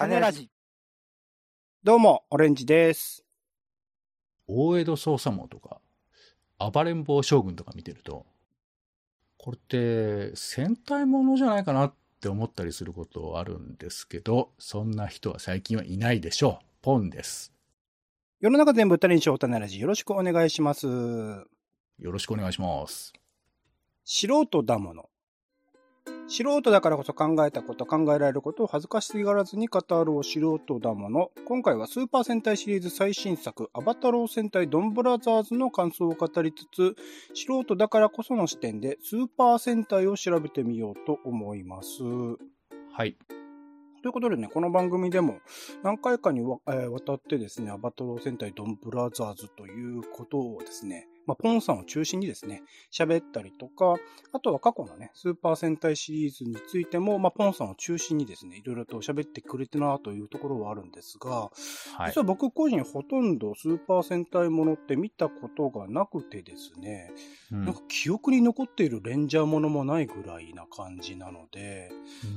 種ラジ。どうも、オレンジです。大江戸捜査網とか、暴れん坊将軍とか見てると、これって戦隊ものじゃないかなって思ったりすることあるんですけど、そんな人は最近はいないでしょう。ポンです。世の中全部種にしよう種ラジ。よろしくお願いします。よろしくお願いします。素人だもの。素人だからこそ考えたこと、考えられることを恥ずかしがらずに語るを素人だもの。今回はスーパー戦隊シリーズ最新作、アバタロー戦隊ドンブラザーズの感想を語りつつ、素人だからこその視点でスーパー戦隊を調べてみようと思います。はい。ということでね、この番組でも何回かにわ、えー渡ってですね、アバタロー戦隊ドンブラザーズということをですね、まあ、ポンさんを中心にですね、喋ったりとか、あとは過去のね、スーパー戦隊シリーズについても、まあ、ポンさんを中心にですね、いろいろと喋ってくれてなというところはあるんですが、はい実。は僕個人ほとんどスーパー戦隊ものって見たことがなくてですね、うんなんか記憶に残っているレンジャーものもないぐらいな感じなので、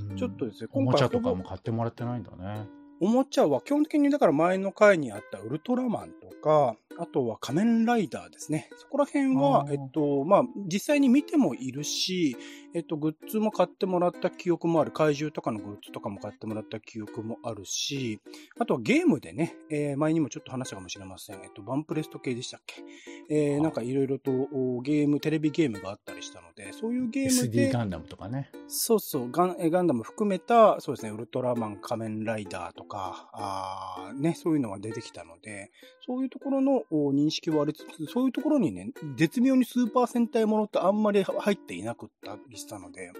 うんちょっとですね、おもちゃとかも買ってもらってないんだね。おもちゃは基本的にだから前の回にあったウルトラマンとか、あとは仮面ライダーですね。そこら辺はえっと、まあ、実際に見てもいるし、えっと、グッズも買ってもらった記憶もある。怪獣とかのグッズとかも買ってもらった記憶もあるし、あとはゲームでね、えー前にもちょっと話したかもしれません。えっと、バンプレスト系でしたっけ？えーあなんかいろいろとおゲーム、テレビゲームがあったりしたので、そういうゲームで SD、ガンダムとかね。そうそう、ガンえガンダム含めた、そうですね、ウルトラマン、仮面ライダーとか、あーね、そういうのが出てきたので、そういうところのお認識はありつつ、そういうところにね、絶妙にスーパー戦隊ものってあんまり入っていなくったりしたので、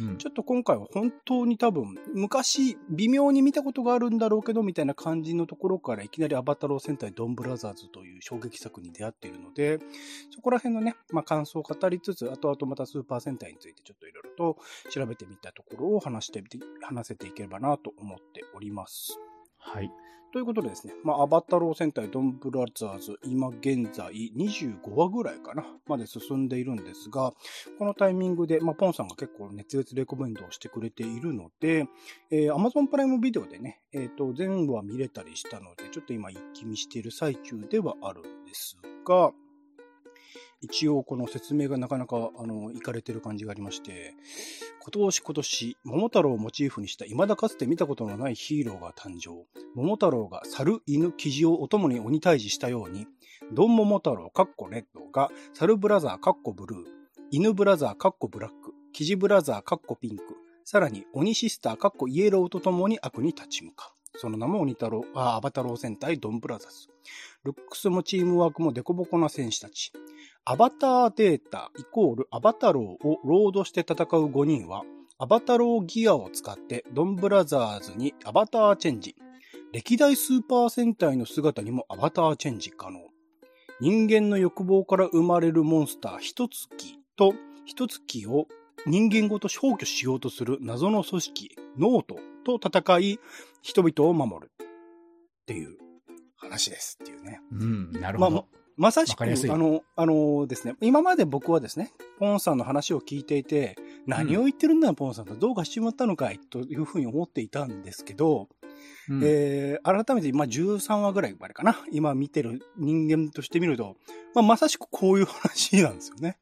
うんちょっと今回は本当に多分、昔、微妙に見たことがあるんだろうけど、みたいな感じのところから、いきなりアバタロー戦隊ドンブラザーズという衝撃作に出会っているので、そこら辺のね、まあ感想を語りつつ、あとあとまたスーパー戦隊についてちょっといろいろと調べてみたところを話して、話せていければなと思っております。はい。ということでですね、まあ、アバタロー戦隊ドンブラザーズ、今現在25話ぐらいかな、まで進んでいるんですが、このタイミングで、まあ、ポンさんが結構熱烈レコメンドをしてくれているので、えー、Amazon プライムビデオでね、えっ、と、全話見れたりしたので、ちょっと今一気見している最中ではあるんですが、一応この説明がなかなか、あの、いかれてる感じがありまして、今年今年、桃太郎をモチーフにした未だかつて見たことのないヒーローが誕生。桃太郎が猿、犬、キジをお供に鬼退治したように、ドン桃太郎かっこレッドが猿ブラザーかっこブルー、犬ブラザーかっこブラック、キジブラザーかっこピンク、さらに鬼シスターかっこイエローと共に悪に立ち向かう。その名も鬼太郎、あ、アバタロー戦隊ドンブラザーズ。ルックスもチームワークもデコボコな戦士たち。アバターデータイコールアバタローをロードして戦う5人は、アバタローギアを使ってドンブラザーズにアバターチェンジ。歴代スーパー戦隊の姿にもアバターチェンジ可能。人間の欲望から生まれるモンスターヒトツ鬼とヒトツ鬼を人間ごと消去しようとする謎の組織脳人と戦い人々を守るっていう話ですっていうね。うん、なるほど。ままさしく、あの、あのですね、今まで僕はですね、ポンさんの話を聞いていて、何を言ってるんだ、ポンさんとどうかしちまったのかいというふうに思っていたんですけど、うんえー改めて今13話ぐらいまでかな。今見てる人間として見ると、まあ、まさしくこういう話なんですよね。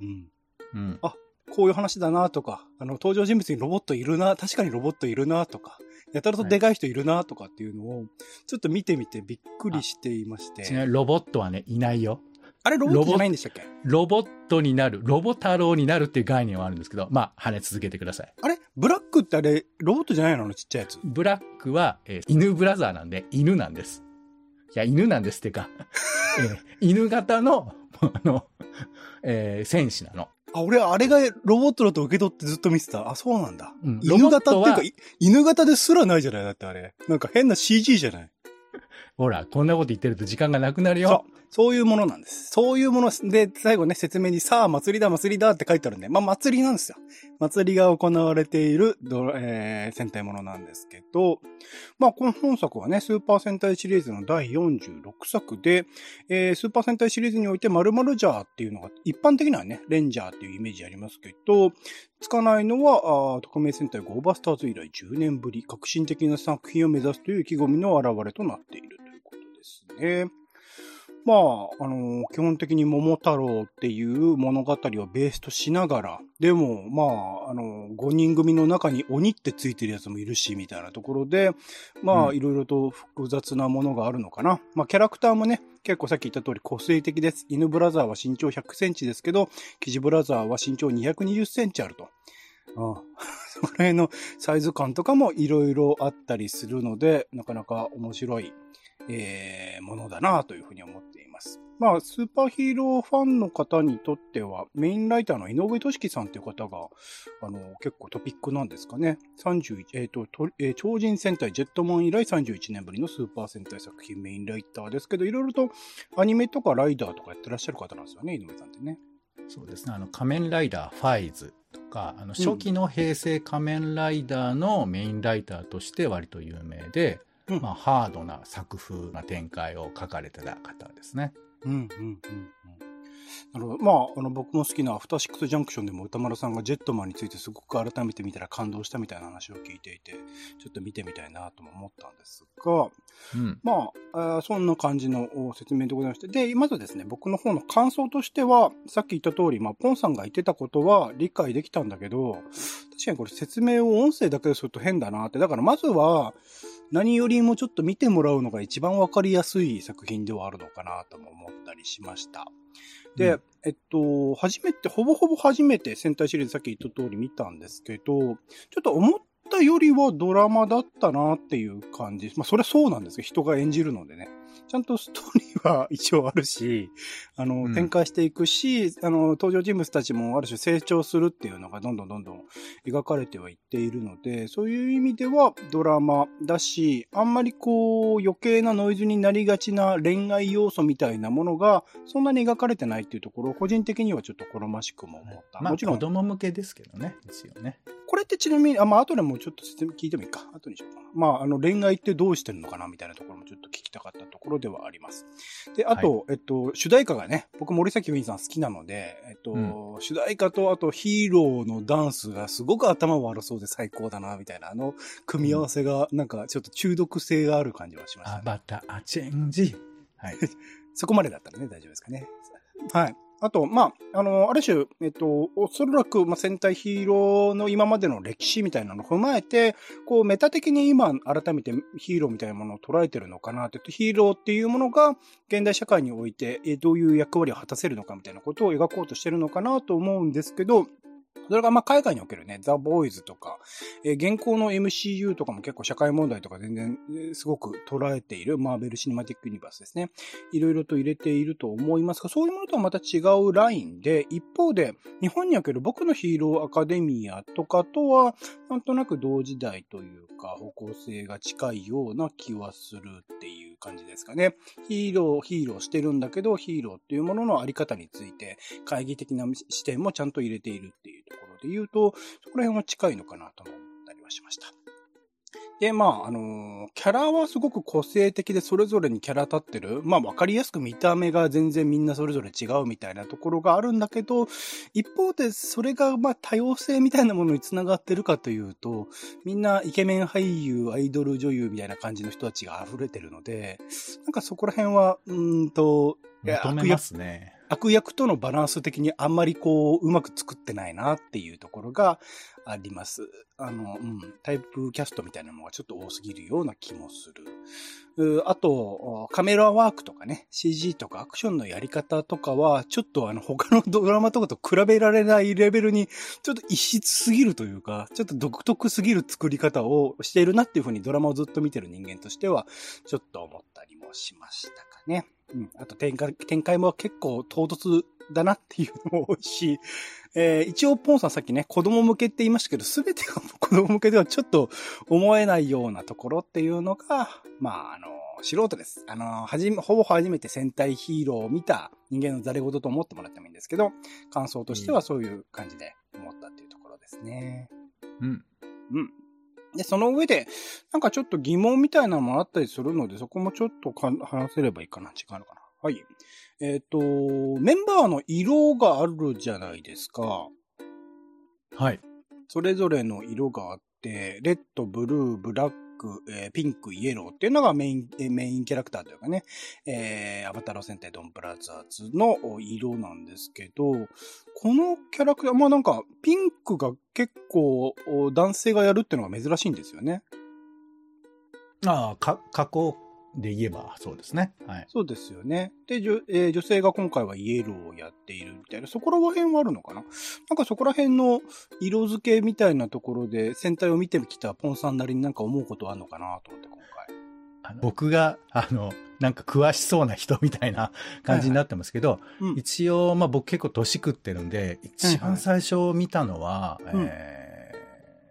うん。うんあこういう話だなとか、あの、登場人物にロボットいるな、確かにロボットいるなとか、やたらとでかい人いるなとかっていうのを、ちょっと見てみてびっくりしていまして。違う、ロボットはね、いないよ。あれロボットじゃないんでしたっけ？ロボットになる、ロボ太郎になるっていう概念はあるんですけど、まあ、羽続けてください。あれ？ブラックってあれ、ロボットじゃないの？ちっちゃいやつ。ブラックは、えー犬ブラザーなんで、犬なんです。いや、犬なんですってか、えー犬型の、あの、えー戦士なの。あ、俺、あれがロボットだと受け取ってずっと見てた。あ、そうなんだ。うん犬型っていうか、犬型ですらないじゃないだってあれ。なんか変な CG じゃない。ほら、こんなこと言ってると時間がなくなるそよ。そういうものなんです。そういうもので、最後ね、説明に、さあ、祭りだ、祭りだって書いてあるんで、まあ、祭りなんですよ。祭りが行われている、えー、戦隊ものなんですけど、まあ、この本作はね、スーパー戦隊シリーズの第46作で、えー、スーパー戦隊シリーズにおいて、〇〇ジャーっていうのが、一般的にはね、レンジャーっていうイメージありますけど、つかないのは、あ特命戦隊ゴーバスターズ以来10年ぶり、革新的な作品を目指すという意気込みの表れとなっているということですね。まあ、あの、基本的に桃太郎っていう物語をベースとしながら、でも、まあ、あの、5人組の中に鬼ってついてるやつもいるし、みたいなところで、まあ、いろいろと複雑なものがあるのかな。まあ、キャラクターもね、結構さっき言った通り個性的です。犬ブラザーは身長100センチですけど、キジブラザーは身長220センチあると。ああ そこら辺のサイズ感とかもいろいろあったりするので、なかなか面白いえー、ものだなというふうに思っています。まあ、スーパーヒーローファンの方にとっては、メインライターの井上俊樹さんという方が、あの、結構トピックなんですかね。31、えっ、ー、と、えー、超人戦隊ジェットモン以来31年ぶりのスーパー戦隊作品メインライターですけど、いろいろとアニメとかライダーとかやってらっしゃる方なんですよね、井上さんってね。そうですね。あの、仮面ライダーファイズとか、あの、初期の平成仮面ライダーのメインライターとして割と有名で、うんうん、まあ、ハードな作風な展開を書かれてた方ですね。うん、うん、うん。なるほど。まあ、あの、僕も好きなアフターシックスジャンクションでも歌丸さんがジェットマンについてすごく改めて見たら感動したみたいな話を聞いていて、ちょっと見てみたいなとも思ったんですが、うん、まああ、そんな感じの説明でございまして。で、まずですね、僕の方の感想としては、さっき言った通り、まあ、ポンさんが言ってたことは理解できたんだけど、確かにこれ説明を音声だけですると変だなって。だからまずは、何よりもちょっと見てもらうのが一番わかりやすい作品ではあるのかなとも思ったりしました。で、うん、えっと、初めて、ほぼほぼ初めて戦隊シリーズさっき言った通り見たんですけど、ちょっと思ったよりはドラマだったなっていう感じ。まあ、それはそうなんですけど、人が演じるのでね。ちゃんとストーリーは一応あるし、あの、うん、展開していくし、あの、登場人物たちもある種成長するっていうのがどんどんどんどん描かれてはいっているので、そういう意味ではドラマだし、あんまりこう、余計なノイズになりがちな恋愛要素みたいなものが、そんなに描かれてないっていうところ、個人的にはちょっと好ましくも思った。まあ、もちろん。子供向けですけどね、ですよね。これってちなみに、あ、まあ、後でもちょっと説明聞いてもいいか。後にしようかな。まあ、あの、恋愛ってどうしてるのかなみたいなところもちょっと聞きたかったところではあります。で、あと、はい、えっと、主題歌がね、僕森崎ウィンさん好きなので、えっと、うん、主題歌とあとヒーローのダンスがすごく頭悪そうで最高だな、みたいな、あの、組み合わせが、なんかちょっと中毒性がある感じはしました、ね。アバターチェンジ。はい。そこまでだったらね、大丈夫ですかね。はい。あと、まあ、あの、ある種、えっと、おそらく、まあ、戦隊ヒーローの今までの歴史みたいなのを踏まえて、こう、メタ的に今、改めてヒーローみたいなものを捉えてるのかなって、ヒーローっていうものが、現代社会において、えどういう役割を果たせるのかみたいなことを描こうとしてるのかなと思うんですけど、それがまあ海外におけるね、ザ・ボーイズとか、えー、現行の MCU とかも結構社会問題とか全然、すごく捉えているマーベル・シネマティック・ユニバースですね。いろいろと入れていると思いますが、そういうものとはまた違うラインで、一方で、日本における僕のヒーローアカデミアとかとは、なんとなく同時代というか、方向性が近いような気はするっていう感じですかね。ヒーロー、ヒーローしてるんだけど、ヒーローっていうもののあり方について、懐疑的な視点もちゃんと入れているっていうところで言うと、そこら辺は近いのかなと思ったりはしました。で、まあ、あのー、キャラはすごく個性的でそれぞれにキャラ立ってる。まあ、わかりやすく見た目が全然みんなそれぞれ違うみたいなところがあるんだけど、一方でそれがまあ多様性みたいなものにつながってるかというと、みんなイケメン俳優、アイドル女優みたいな感じの人たちが溢れてるので、なんかそこら辺は、うんと、求めますね。悪役とのバランス的にあんまりこう、うまく作ってないなっていうところがあります。あの、うん、タイプキャストみたいなのがちょっと多すぎるような気もする。あと、カメラワークとかね、CG とかアクションのやり方とかは、ちょっとあの、他のドラマとかと比べられないレベルに、ちょっと異質すぎるというか、ちょっと独特すぎる作り方をしているなっていうふうにドラマをずっと見てる人間としては、ちょっと思ったりもしましたかね。うん。あと展開、展開も結構唐突だなっていうのも多いし、えー、一応ポンさんさっきね、子供向けって言いましたけど、すべてが 子供向けではちょっと思えないようなところっていうのが、まあ、あの、素人です。あの、はじめ、ほぼ初めて戦隊ヒーローを見た人間のザレ言と思ってもらってもいいんですけど、感想としてはそういう感じで思ったっていうところですね。うん。うん。で、その上で、なんかちょっと疑問みたいなのもあったりするので、そこもちょっとか話せればいいかな。時間あるかな。はい。えっ、と、メンバーの色があるじゃないですか。はい。それぞれの色があって、レッド、ブルー、ブラック、えーピンク、イエローっていうのがメイン、えーメインキャラクターというかね、えーアバタロー戦隊ドンブラザーズの色なんですけど、このキャラクター、まあなんか、ピンクが結構男性がやるっていうのが珍しいんですよね。ああ、加工で言えばそうですね。はい。そうですよね。で、じょえー女性が今回はイエローをやっているみたいな、そこら辺はあるのかな？なんかそこら辺の色付けみたいなところで戦隊を見てきたポンさんなりになんか思うことあるのかなと思って今回。僕が、あの、なんか詳しそうな人みたいな感じになってますけど、うん一応、まあ僕結構年食ってるんで、一番最初見たのは、うんえ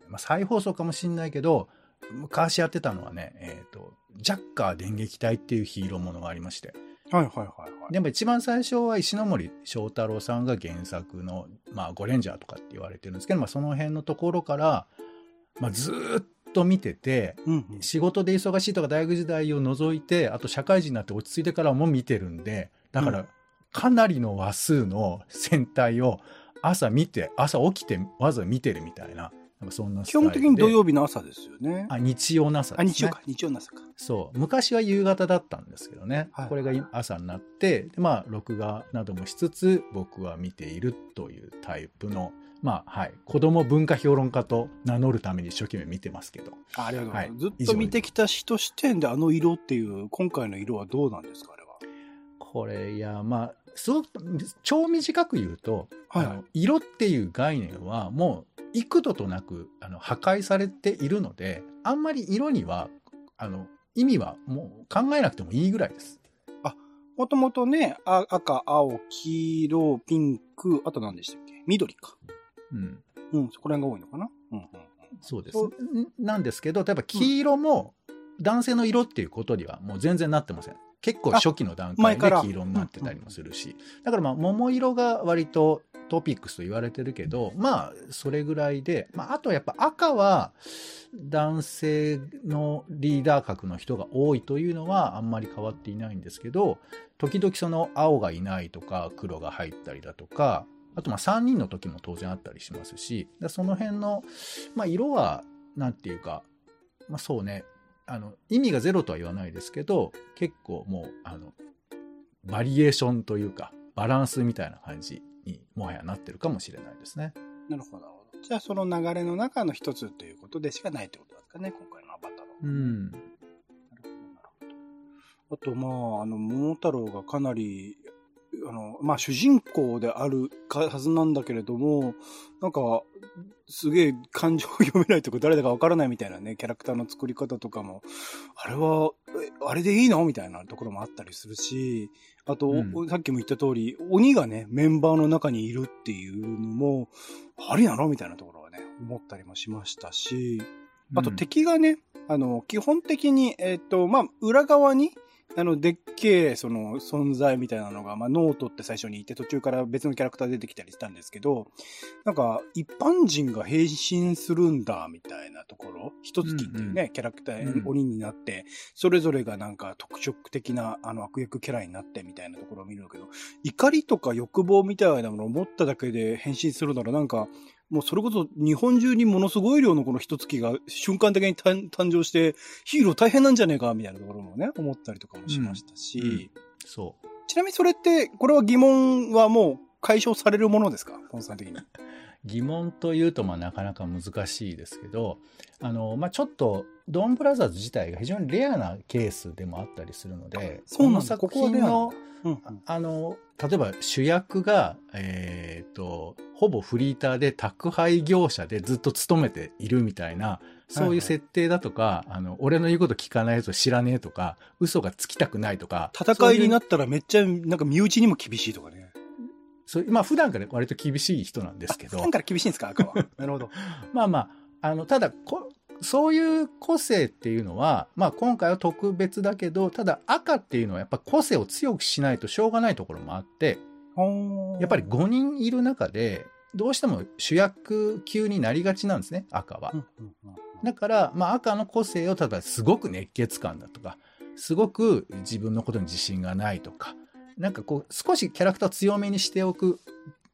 ーまあ再放送かもしんないけど、昔やってたのはね、えっ、と、ジャッカー電撃隊っていうヒーローものがありまして。はいはいはいはい。でも一番最初は石ノ森章太郎さんが原作の、まあゴレンジャーとかって言われてるんですけど、まあその辺のところから、まあずーっと見てて、うんうん仕事で忙しいとか大学時代を除いて、あと社会人になって落ち着いてからも見てるんで、だかうらかなりの話数の戦隊を朝見て、朝起きてわざわざ見てるみたいな、なんかそんなス基本的に土曜日の朝ですよね。あ、日曜の朝あ、ですね。日曜か。日曜の朝か。そう。昔は夕方だったんですけどね。はいこれが朝になって、でまあ、録画などもしつつ、僕は見ているというタイプの、まあ、はい。子供文化評論家と名乗るために一生懸命見てますけど。あありがとうございます。はいずっと見てきた人視点であの色っていう、今回の色はどうなんですかあれは。これ、いや、まあ、すごく、超短く言うと、はいあの色っていう概念はもう幾度となくあの破壊されているので、あんまり色には、あの、意味はもう考えなくてもいいぐらいです。もともとね、あ赤、青、黄色、ピンク、あと何でしたっけ？緑か。うん。うん、そこら辺が多いのかな？うんうんうん。そうですなんですけど、例えば黄色も男性の色っていうことにはもう全然なってません。結構初期の段階で黄色になってたりもするし。だからまあ桃色が割とトピックスと言われてるけど、まあそれぐらいで、まああとやっぱ赤は男性のリーダー格の人が多いというのはあんまり変わっていないんですけど、時々その青がいないとか黒が入ったりだとか、あとまあ3人の時も当然あったりしますし、だその辺の、まあ色は、なんていうか、まあそうね、あの、意味がゼロとは言わないですけど、結構もう、あの、バリエーションというか、バランスみたいな感じにもはやなってるかもしれないですね。なるほど。じゃあその流れの中の一つということでしかないってことですかね、今回のアバターは。うん。なるほど、なるほど。あと、まあ、あの、桃太郎がかなり、あの、まあ、主人公であるかはずなんだけれども、なんか、すげえ感情を読めないとか誰だかわからないみたいなね、キャラクターの作り方とかも、あれは、えあれでいいの？みたいなところもあったりするし、あと、うん。おさっきも言った通り、鬼がね、メンバーの中にいるっていうのも、ありなの？みたいなところはね、思ったりもしましたし、あとうん。敵がね、あの、基本的に、えっ、と、まあ、裏側に、あの、でっけえ、その、存在みたいなのが、まあ、ノートって最初にいて、途中から別のキャラクター出てきたりしたんですけど、なんか、一般人が変身するんだ、みたいなところ、一月っていうね、キャラクター、うん。鬼になって、それぞれがなんか特色的な、あの、悪役キャラになってみたいなところを見るけど、怒りとか欲望みたいなものを持っただけで変身するなら、なんか、もうそれこそ日本中にものすごい量のこの一月が瞬間的に誕誕生して、ヒーロー大変なんじゃねえかみたいなところもね、思ったりとかもしましたし、うん。うんそう。ちなみにそれって、これは疑問はもう解消されるものですか？ポンさん的に。疑問というとまあなかなか難しいですけど、あの、まあ、ちょっと、ドンブラザーズ自体が非常にレアなケースでもあったりするので、そうなんだ。この作品ここはレアな。んのだ、うんあの、例えば主役が、えっ、と、ほぼフリーターで宅配業者でずっと勤めているみたいな、そういう設定だとか、あの、俺の言うこと聞かないと知らねえとか、嘘がつきたくないとか、戦いになっったらめっちゃ、なんか身内にも厳しいとかね。そうまあ普段から割と厳しい人なんですけどあ普、段から厳しいんですか？赤は。なるほど。まあまあ、あの、ただこ、そういう個性っていうのは、まあ今回は特別だけど、ただ赤っていうのはやっぱ個性を強くしないとしょうがないところもあって、やっぱり5人いる中で、どうしても主役級になりがちなんですね、赤は。だから、まあ赤の個性を、ただすごく熱血感だとか、すごく自分のことに自信がないとか、なんかこう、少しキャラクターを強めにしておく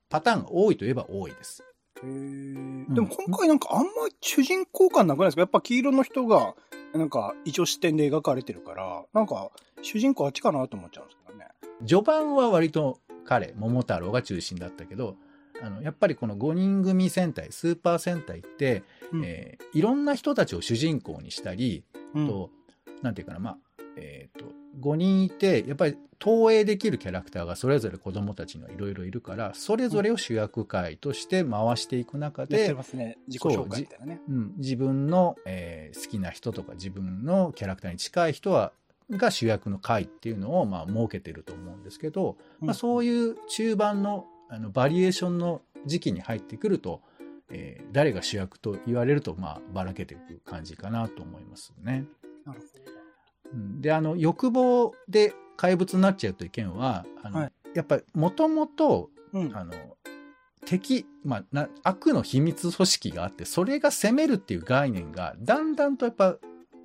パターンが多いといえば多いです。へー。でも今回なんかあんま主人公感なくないですか？やっぱ黄色の人が、なんか一応視点で描かれてるから、なんか主人公あっちかなと思っちゃうんですけどね。序盤は割と彼、桃太郎が中心だったけど、あの、やっぱりこの5人組戦隊、スーパー戦隊って、うんえーいろんな人たちを主人公にしたり、うんと、なんていうかな、まあ、えっ、と、5人いて、やっぱり投影できるキャラクターがそれぞれ子供たちにはいろいろいるから、それぞれを主役回として回していく中で、ますね。自己紹介みたいなね。うん、自分の、えー好きな人とか自分のキャラクターに近い人は、が主役の回っていうのを、まあ、設けてると思うんですけど、まあ、そういう中盤のあのバリエーションの時期に入ってくると、えー誰が主役と言われると、まあ、ばらけていく感じかなと思いますね。なるほうん。で、あの、欲望で怪物になっちゃうという件は、あの、はい。やっぱり、もともと、敵、まあな、悪の秘密組織があって、それが攻めるっていう概念が、だんだんとやっぱ、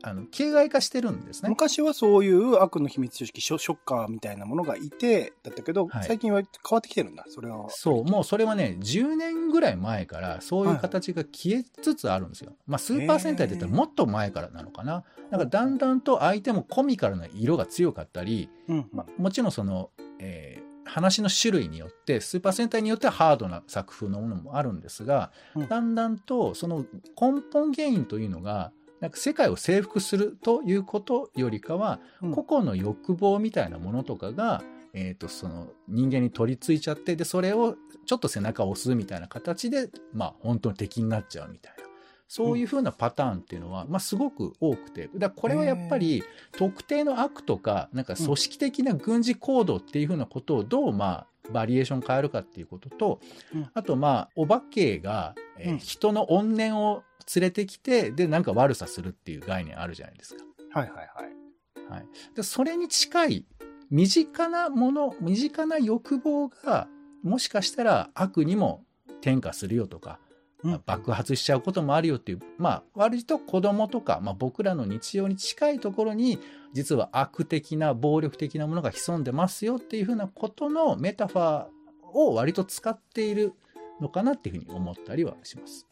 あの、形骸化してるんですね。昔はそういう悪の秘密組織、ショッカーみたいなものがいて、だったけど、はい最近は変わってきてるんだ。それは。そう、もうそれはね、10年ぐらい前から、そういう形が消えつつあるんですよ。まあ、スーパー戦隊って言ったらもっと前からなのかな。だから、だんだんと相手もコミカルな色が強かったり、うん。まあ、もちろんその、えー話の種類によって、スーパー戦隊によってはハードな作風のものもあるんですが、うんだんだんとその根本原因というのが、なんか世界を征服するということよりかは、うん。個々の欲望みたいなものとかが、えっ、と、その人間に取り付いちゃって、で、それをちょっと背中を押すみたいな形で、まあ本当に敵になっちゃうみたいな。そういう風なパターンっていうのは、まあすごく多くて、だこれはやっぱり特定の悪とか、なんか組織的な軍事行動っていう風なことをどうまあバリエーション変えるかっていうことと、うん。あとまあお化けが、えーうん。人の怨念を連れてきて、でなんか悪さするっていう概念あるじゃないですか。はいはいはい。はい、でそれに近い身近なもの身近な欲望がもしかしたら悪にも転化するよとか、まあ爆発しちゃうこともあるよっていう、まあ、割と子供とか、まあ、僕らの日常に近いところに実は悪的な暴力的なものが潜んでますよっていうふうなことのメタファーを割と使っているのかなっていうふうに思ったりはします。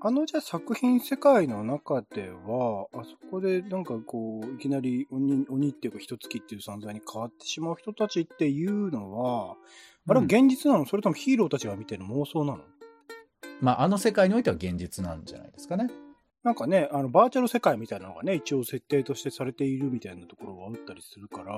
あの、じゃあ作品世界の中では、あそこでなんかこう、いきなり鬼、鬼っていうか人月っていう存在に変わってしまう人たちっていうのは、あれは現実なの、それともヒーローたちが見てる妄想なの？まあ、あの世界においては現実なんじゃないですかね。なんかね、あの、バーチャル世界みたいなのがね、一応設定としてされているみたいなところがあったりするから、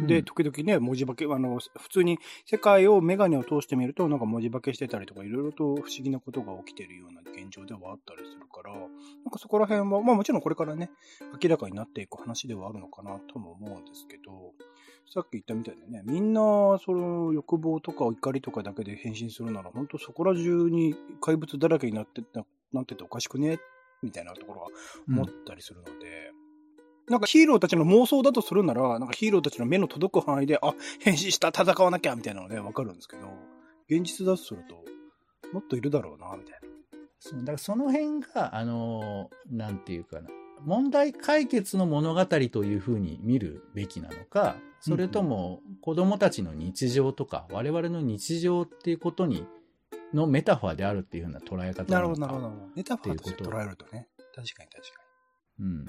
で、うん。時々ね、文字化け、あの、普通に世界をメガネを通してみると、なんか文字化けしてたりとか、いろいろと不思議なことが起きてるような現状ではあったりするから、なんかそこら辺は、まあもちろんこれからね、明らかになっていく話ではあるのかなとも思うんですけど、さっき言ったみたいでね、みんな、その欲望とか怒りとかだけで変身するなら、本当そこら中に怪物だらけになってななってておかしくねみたいなところは思ったりするので、なんかヒーローたちの妄想だとするなら、なんかヒーローたちの目の届く範囲で、あ、変身した、戦わなきゃみたいなのでわかるんですけど、現実だとすると、もっといるだろうな、みたいな。そうだからその辺が、あのーなんていうかな、問題解決の物語というふうに見るべきなのか、それとも子供たちの日常とか、我々の日常っていうことに、のメタファーであるっていうふうな捉え方なるほど、なのか。なるほど。メタファーと捉えるとね。確かに確かうん。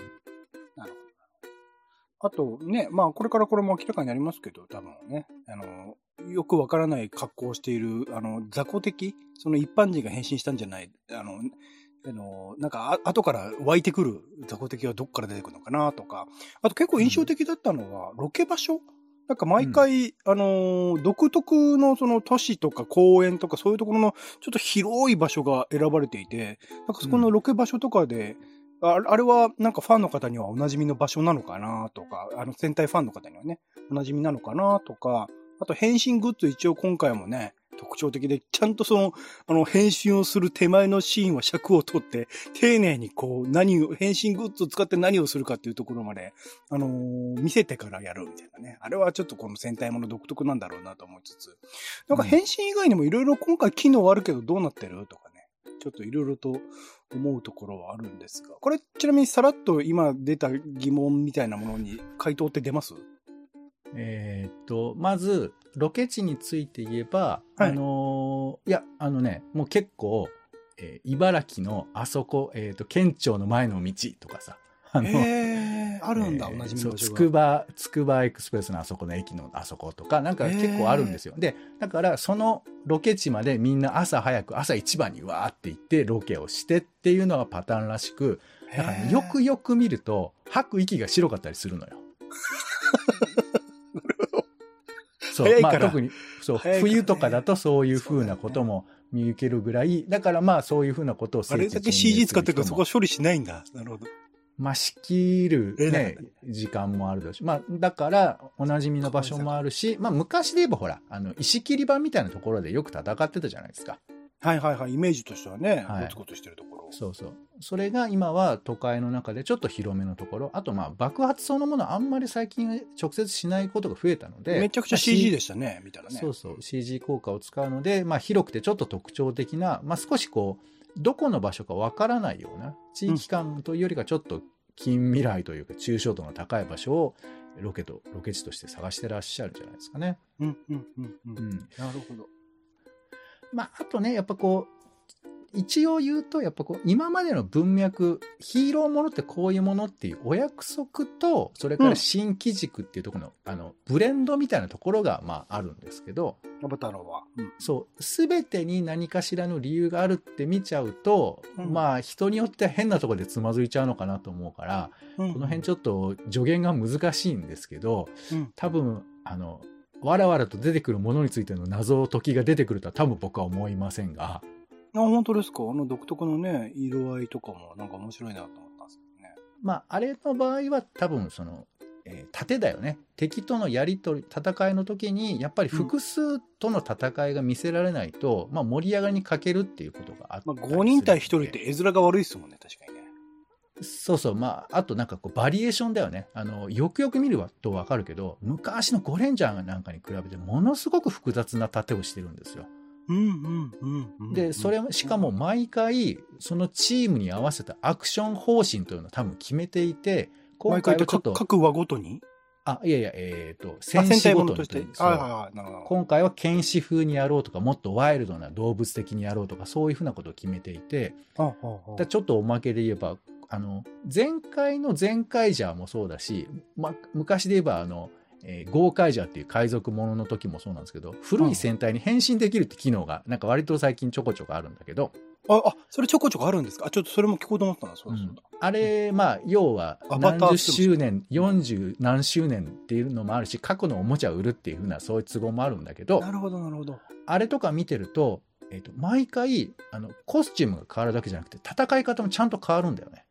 あとね、まあこれからこれも明らかになりますけど、多分ね、あの、よくわからない格好をしている、あの、雑魚的、その一般人が変身したんじゃない、あの、あの、なんか、あ後から湧いてくる雑魚敵はどっから出てくるのかなとか、あと結構印象的だったのは、ロケ場所？なんか毎回、あのー独特のその都市とか公園とかそういうところのちょっと広い場所が選ばれていて、なんかそこのロケ場所とかで、ああれはなんかファンの方にはおなじみの場所なのかなとか、あの戦隊ファンの方にはね、おなじみなのかなとか、あと変身グッズ一応今回もね、特徴的で、ちゃんとその、あの、変身をする手前のシーンは尺を取って、丁寧にこう、何を、変身グッズを使って何をするかっていうところまで、あのー、見せてからやるみたいなね。あれはちょっとこの戦隊もの独特なんだろうなと思いつつ。なんか変身以外にもいろいろ今回機能あるけどどうなってるとかね。ちょっといろいろと思うところはあるんですが。これ、ちなみにさらっと今出た疑問みたいなものに回答って出ます？えー、っと、まず、ロケ地について言えば、はい、あのー、いや、あのね、もう結構、えー、茨城のあそこ、えっ、と、県庁の前の道とかさ、あの、えー、あるんだ、えー、同じ道つくば、つくばエクスプレスのあそこの駅のあそことか、なんか結構あるんですよ。で、だからそのロケ地までみんな朝早く、朝一番にわーって行ってロケをしてっていうのがパターンらしく、だから、ね、よくよく見ると、吐く息が白かったりするのよ。そう、まあ特に、そう、冬とかだとそういうふうなことも見受けるぐらい、だからまあそういうふうなことをあれだけ CG 使ってるとそこ処理しないんだ。なるほど。まあ、仕切るね、時間もあるだし。まあ、だから、おなじみの場所もあるし、まあ、昔で言えばほら、あの、石切り場みたいなところでよく戦ってたじゃないですか。はいはいはい、イメージとしてはね、はい、ゴツゴツしてるところ。そうそう。それが今は都会の中でちょっと広めのところ。あとまあ爆発そのものあんまり最近直接しないことが増えたので。めちゃくちゃ CG でしたね、みたいなね。そうそう。CG 効果を使うので、まあ広くてちょっと特徴的な、まあ少しこう、どこの場所かわからないような地域感というよりかちょっと近未来というか抽象度の高い場所をロケと、ロケ地として探してらっしゃるんじゃないですかね。うん、うん、うん、うん。なるほど。まあ、あとね、やっぱこう、一応言うと、やっぱこう、今までの文脈、ヒーローものってこういうものっていうお約束と、それから新機軸っていうところの、うん、あの、ブレンドみたいなところが、まあ、あるんですけど、ラブ太郎は。うん、そう、すべてに何かしらの理由があるって見ちゃうと、うん、まあ、人によっては変なところでつまずいちゃうのかなと思うから、この辺ちょっと助言が難しいんですけど、多分、あの、わらわらと出てくるものについての謎解きが出てくるとは多分僕は思いませんが、あ、本当ですか？あの独特のね、色合いとかもなんか面白いなと思ったんですけどね。まあ、あれの場合は多分その、えー、盾だよね。敵とのやりとり、戦いの時に、やっぱり複数との戦いが見せられないと、うん、まあ盛り上がりに欠けるっていうことがあって。まあ5人対1人って絵面が悪いですもんね、確かにね。そうそう。まあ、あとなんかこう、バリエーションだよね。あの、よくよく見るとわかるけど、昔のゴレンジャーなんかに比べて、ものすごく複雑な盾をしてるんですよ。で、それ、しかも毎回、そのチームに合わせたアクション方針というのを多分決めていて、今回はちょっと。各話ごとに？あ、いやいや、えっ、ー、と、戦士ごとに。と今回は剣士風にやろうとか、もっとワイルドな動物的にやろうとか、そういうふうなことを決めていて、ああちょっとおまけで言えば、あの、前回の前回ジャーもそうだし、ま、昔で言えば、あの、えー、ゴーカイジャーっていう海賊ものの時もそうなんですけど、古い戦隊に変身できるって機能が、なんか割と最近ちょこちょこあるんだけど。あ、あ、それちょこちょこあるんですか？あ、ちょっとそれも聞こうと思ったな、そううあれ、まあ、要は、何十周年、40何周年っていうのもあるし、過去のおもちゃを売るっていうふうな、そういう都合もあるんだけど。なるほど、なるほど。あれとか見てると、えっ、ー、と、毎回、あの、コスチュームが変わるだけじゃなくて、戦い方もちゃんと変わるんだよね。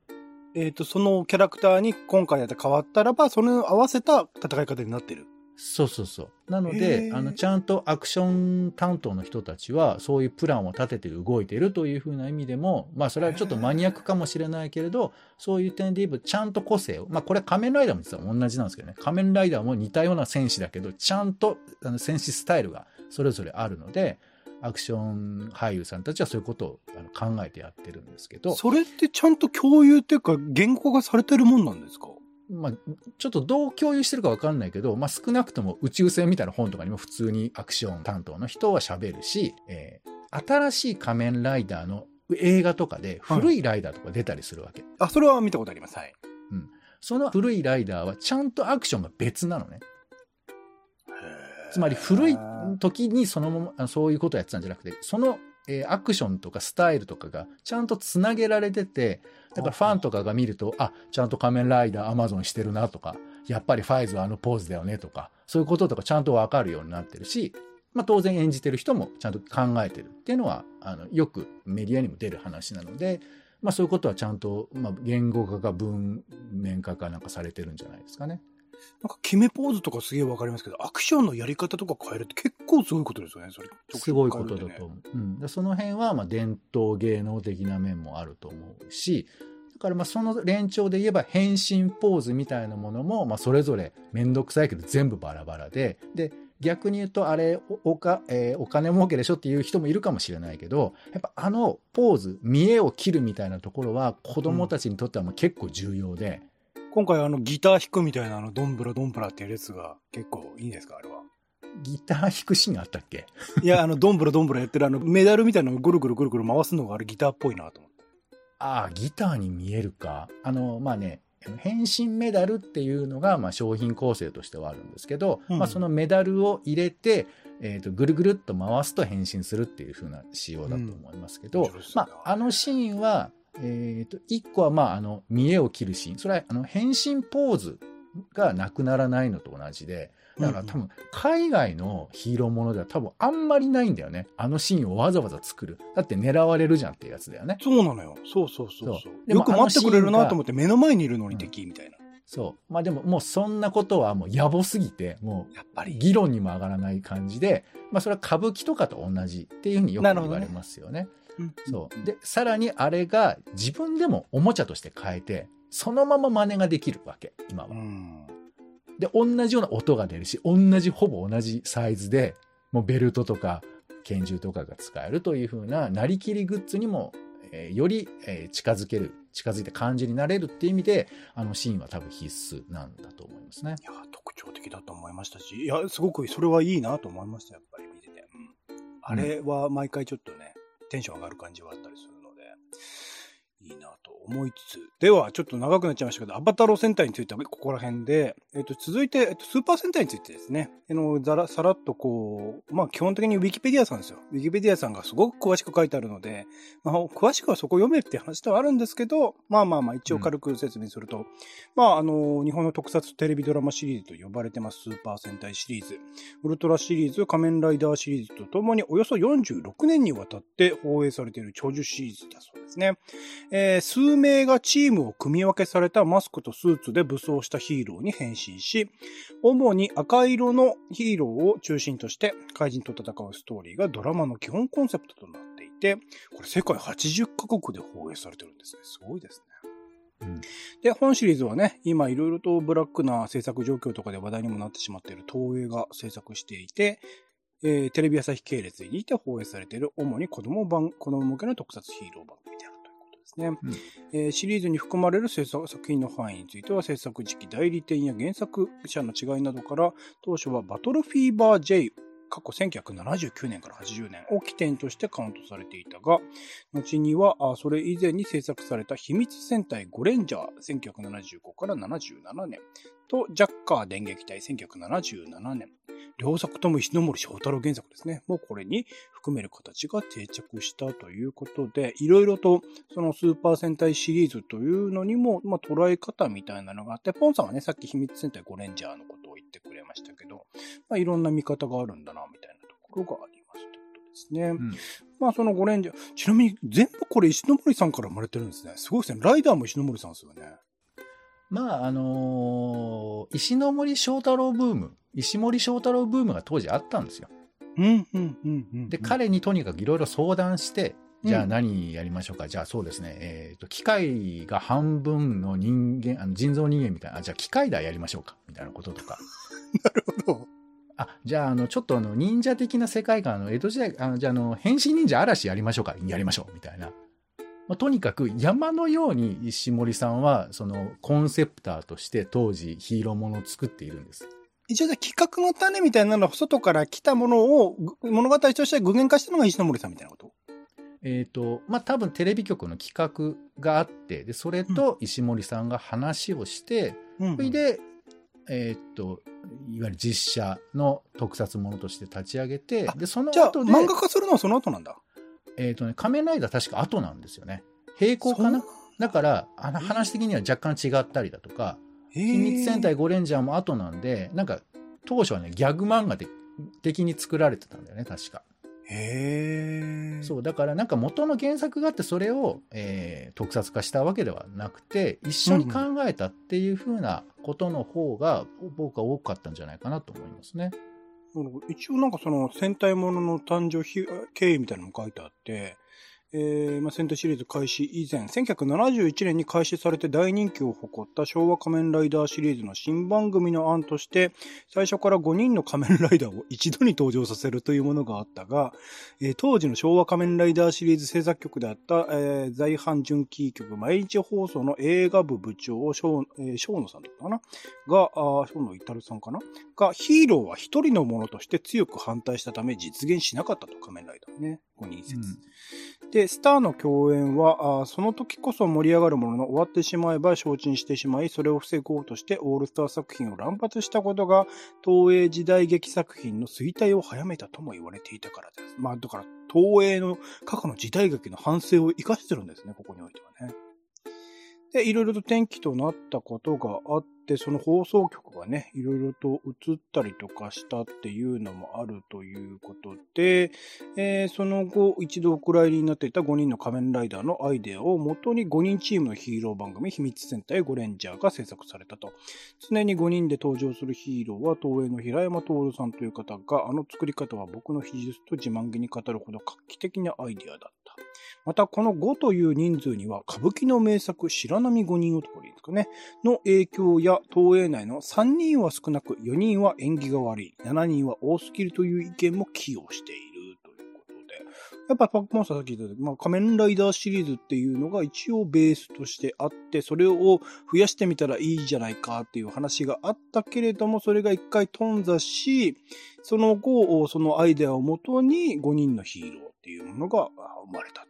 えっ、ー、と、そのキャラクターに今回やって変わったらば、それに合わせた戦い方になってる。そうそうそう。なので、あの、ちゃんとアクション担当の人たちは、そういうプランを立てて動いているというふうな意味でも、まあ、それはちょっとマニアックかもしれないけれど、そういう点で言えば、ちゃんと個性を、まあ、これは仮面ライダーも実は同じなんですけどね、仮面ライダーも似たような戦士だけど、ちゃんと、あの、戦士スタイルがそれぞれあるので、アクション俳優さんたちはそういうことを考えてやってるんですけど。それってちゃんと共有っていうか、言語化されてるもんなんですか？まあ、ちょっとどう共有してるかわかんないけど、まあ、少なくとも宇宙船みたいな本とかにも普通にアクション担当の人は喋るし、えー、新しい仮面ライダーの映画とかで古いライダーとか出たりするわけ。はい、あ、それは見たことあります。はい。うん。その古いライダーはちゃんとアクションが別なのね。つまり古い時にそのまま、そういうことをやってたんじゃなくて、その、えー、アクションとかスタイルとかがちゃんとつなげられてて、だからファンとかが見ると、あ、ちゃんと仮面ライダーアマゾンしてるなとか、やっぱりファイズはあのポーズだよねとか、そういうこととかちゃんとわかるようになってるし、まあ当然演じてる人もちゃんと考えてるっていうのは、あの、よくメディアにも出る話なので、まあそういうことはちゃんと、まあ言語化か文面化かなんかされてるんじゃないですかね。なんか決めポーズとかすげえわかりますけど、アクションのやり方とか変えるって結構すごいことですよね、それ。すごいことだと思う。うん、でその辺は、まあ、伝統芸能的な面もあると思うし、だからまあその連調で言えば変身ポーズみたいなものも、まあ、それぞれめんどくさいけど全部バラバラで、で、逆に言うと、あれおおか、えーお金儲けでしょっていう人もいるかもしれないけど、やっぱあのポーズ、見栄を切るみたいなところは子供たちにとってはもう結構重要で、今回あのギター弾くみたいなあのドンブラドンブラっていうやつが結構いいんですかあれは。ギター弾くシーンあったっけ？いや、あのドンブラドンブラやってるあのメダルみたいなのをぐるぐるぐるぐる回すのがあれギターっぽいなと思って。ああ、ギターに見えるか。あの、まあね、変身メダルっていうのが、まあ、商品構成としてはあるんですけど、うんまあ、そのメダルを入れて、えー、とぐるぐるっと回すと変身するっていう風な仕様だと思いますけど、うんまあ、あのシーンは、えー、と1個は、まあ、あの見栄を切るシーンそれはあの変身ポーズがなくならないのと同じでだからうんうん多分海外のヒーローものでは多分あんまりないんだよねあのシーンをわざわざ作るだって狙われるじゃんっていうやつだよねそうなのよ。そうそうそうそうよく待ってくれるなと思って目の前にいるのに敵みたいな。そうまあでももうそんなことはもう野暮すぎてもうやっぱり。議論にも上がらない感じで、まあ、それは歌舞伎とかと同じっていうふうによく言われますよね。うんそうでさらにあれが自分でもおもちゃとして変えてそのまま真似ができるわけ今はう。ん。で同じような音が出るし同じほぼ同じサイズでもうベルトとか拳銃とかが使えるというふうななりきりグッズにも、えーより、えー近づける近づいた感じになれるっていう意味であのシーンは多分必須なんだと思いますね。いや、特徴的だと思いましたし、いや、すごくそれはいいなと思いました、やっぱり見てて。うん、あれは毎回ちょっとね、テンション上がる感じはあったりするので、いいなと思いつつ。では、ちょっと長くなっちゃいましたけど、アバタロー戦隊についてはここら辺で、えっと、続いて、えっと、スーパー戦隊についてですね、あの、ざら、さらっとこう、まあ、基本的にウィキペディアさんですよ。ウィキペディアさんがすごく詳しく書いてあるので、まあ、詳しくはそこ読めって話ではあるんですけど、まあまあまあ、一応軽く説明すると、まあ、あの、日本の特撮テレビドラマシリーズと呼ばれてますスーパー戦隊シリーズ、ウルトラシリーズ、仮面ライダーシリーズとともにおよそ46年にわたって放映されている長寿シリーズだそうですね。ー数名がチームを組み分けされたマスクとスーツで武装したヒーローに変身し、主に赤色のヒーローを中心として怪人と戦うストーリーがドラマの基本コンセプトとなっていて、これ世界80カ国で放映されてるんですね。すごいですね。うんで、本シリーズはね、今いろいろとブラックな制作状況とかで話題にもなってしまっている東映が制作していて、えーテレビ朝日系列にて放映されている主に子供版、子供向けの特撮ヒーロー番組であるですね。えーシリーズに含まれる制作作品の範囲については制作時期、代理店や原作者の違いなどから、当初はバトルフィーバー J、過去1979年から80年を起点としてカウントされていたが、後には、それ以前に制作された秘密戦隊ゴレンジャー1975から77年とジャッカー電撃隊1977年。両作とも石森章太郎原作ですね。もうこれに含める形が定着したということで、いろいろとそのスーパー戦隊シリーズというのにも、まあ、捉え方みたいなのがあって、ポンさんはね、さっき秘密戦隊ゴレンジャーのこと言ってくれましたけど、まあ、いろんな見方があるんだな、みたいなところがありますということですね。んまあそのゴレンジャー、ちなみに全部これ石森さんから生まれてるんですね。すごいですね。ライダーも石森さんですよね。まああのー石ノ森章太郎ブーム石森章太郎ブームが当時あったんですよ。うん、うん、うん、うん。で、彼にとにかくいろいろ相談して、うんじゃあ何やりましょうか、じゃあそうですね、えっ、と、機械が半分の人間、あの人造人間みたいな、あじゃあ機械だやりましょうか、みたいなこととか。なるほど。あ、じゃあ、あの、ちょっとあの、忍者的な世界観、あの、江戸時代、あの、じゃあ、あの、変身忍者嵐やりましょうか、やりましょう、みたいな。まあ、とにかく山のように石森さんは、その、コンセプターとして当時ヒーローものを作っているんです。一応じゃあ企画の種みたいなの外から来たものをぐ物語として具現化したのが石森さんみたいなこと？えっ、と、まあ、多分テレビ局の企画があって、で、それと石森さんが話をして、うんそれで、えーっと、いわゆる実写の特撮ものとして立ち上げてあ、で、そのじゃあ後で、漫画化するのはその後なんだ？えーっとね、仮面ライダー確か後なんですよね。並行かな？だから、あの話的には若干違ったりだとか、秘秘密戦隊ゴレンジャーも後なんで、なんか、当初はね、ギャグ漫画的的に作られてたんだよね、確か。へえ。そう、だからなんか元の原作があって、それを、えー特撮化したわけではなくて、一緒に考えたっていう風なことの方が、僕は多かったんじゃないかなと思いますね。一応なんかその戦隊ものの誕生経緯みたいなのも書いてあって、えー、まあ、戦隊シリーズ開始以前、1971年に開始されて大人気を誇った昭和仮面ライダーシリーズの新番組の案として、最初から5人の仮面ライダーを一度に登場させるというものがあったが、えー、当時の昭和仮面ライダーシリーズ制作局であった、えー、在阪準キー局毎日放送の映画部部長、小,、えー、小野さんだったかな？が、あ小野至さんかな？が、ヒーローは一人のものとして強く反対したため実現しなかったと仮面ライダーね。5人説。うんで、スターの共演は、その時こそ盛り上がるものの終わってしまえば承知してしまい、それを防ごうとしてオールスター作品を乱発したことが、東映時代劇作品の衰退を早めたとも言われていたからです。まあ、だから、東映の過去の時代劇の反省を生かしてるんですね、ここにおいてはね。で、いろいろと転機となったことがあって、その放送局がね、いろいろと映ったりとかしたっていうのもあるということで、えー、その後、一度お蔵入りになっていた5人の仮面ライダーのアイデアを元に5人チームのヒーロー番組、秘密戦隊5レンジャーが制作されたと。常に5人で登場するヒーローは東映の平山徹さんという方が、あの作り方は僕の技術と自慢げに語るほど画期的なアイデアだった。また、この5という人数には、歌舞伎の名作、白波五人男ですかね、の影響や、東映内の3人は少なく、4人は縁起が悪い、7人は多すぎるという意見も寄与しているということで、やっぱパックモンスターさっき言ったまあ、仮面ライダーシリーズっていうのが一応ベースとしてあって、それを増やしてみたらいいじゃないかっていう話があったけれども、それが一回頓挫し、その後、そのアイデアをもとに5人のヒーローっていうものが生まれた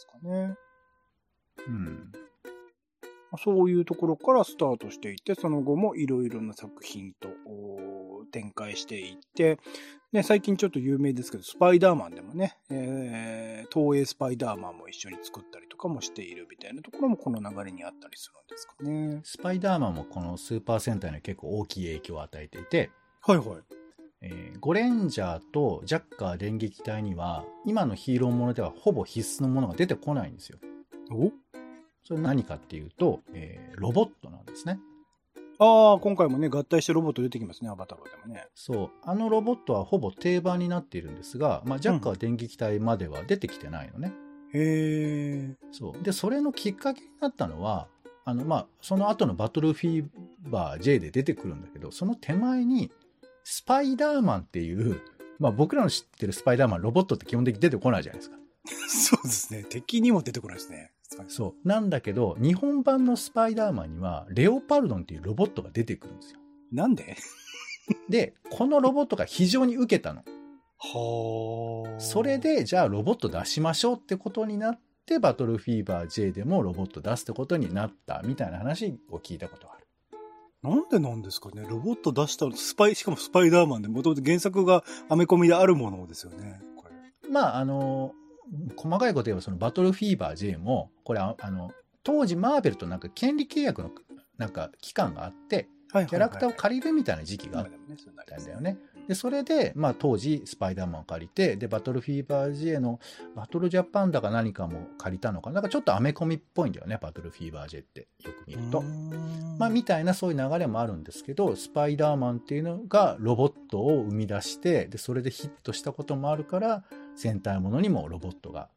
ですかね。うん。そういうところからスタートしていって、その後もいろいろな作品と展開していって、ね、最近ちょっと有名ですけど、スパイダーマンでもね、えー、東映スパイダーマンも一緒に作ったりとかもしているみたいなところもこの流れにあったりするんですかね。スパイダーマンもこのスーパー戦隊に結構大きい影響を与えていて、はいはい。えー、ゴレンジャーとジャッカー電撃隊には、今のヒーローものではほぼ必須のものが出てこないんですよ。お？それ何かっていうと、えー、ロボットなんですね。ああ、今回もね、合体してロボット出てきますね、アバタローでもね。そう。あのロボットはほぼ定番になっているんですが、まあ、ジャッカー電撃隊までは出てきてないのね。うん、へえ。そう。で、それのきっかけになったのは、あの、まあ、その後のバトルフィーバー J で出てくるんだけど、その手前に、スパイダーマンっていう、まあ僕らの知ってるスパイダーマン、ロボットって基本的に出てこないじゃないですか。そうですね。敵にも出てこないですね。そう。なんだけど、日本版のスパイダーマンには、レオパルドンっていうロボットが出てくるんですよ。なんで？で、このロボットが非常に受けたの。はあ。それで、じゃあロボット出しましょうってことになって、バトルフィーバー J でもロボット出すってことになったみたいな話を聞いたことがある。なんでなんですかねロボット出したスパイ、しかもスパイダーマンで、もともと原作がアメコミであるものですよね。これまあ、あの、細かいこと言えば、そのバトルフィーバー J も、これ、あの、当時マーベルとなんか権利契約のなんか期間があって、キャラクターを借りるみたいな時期があったんだよね。で、それで、まあ当時、スパイダーマンを借りて、で、バトルフィーバー J の、バトルジャパンだか何かも借りたのかな。なんかちょっとアメコミっぽいんだよね、バトルフィーバー J ってよく見ると。まあみたいなそういう流れもあるんですけど、スパイダーマンっていうのがロボットを生み出して、で、それでヒットしたこともあるから、戦隊ものにもロボットが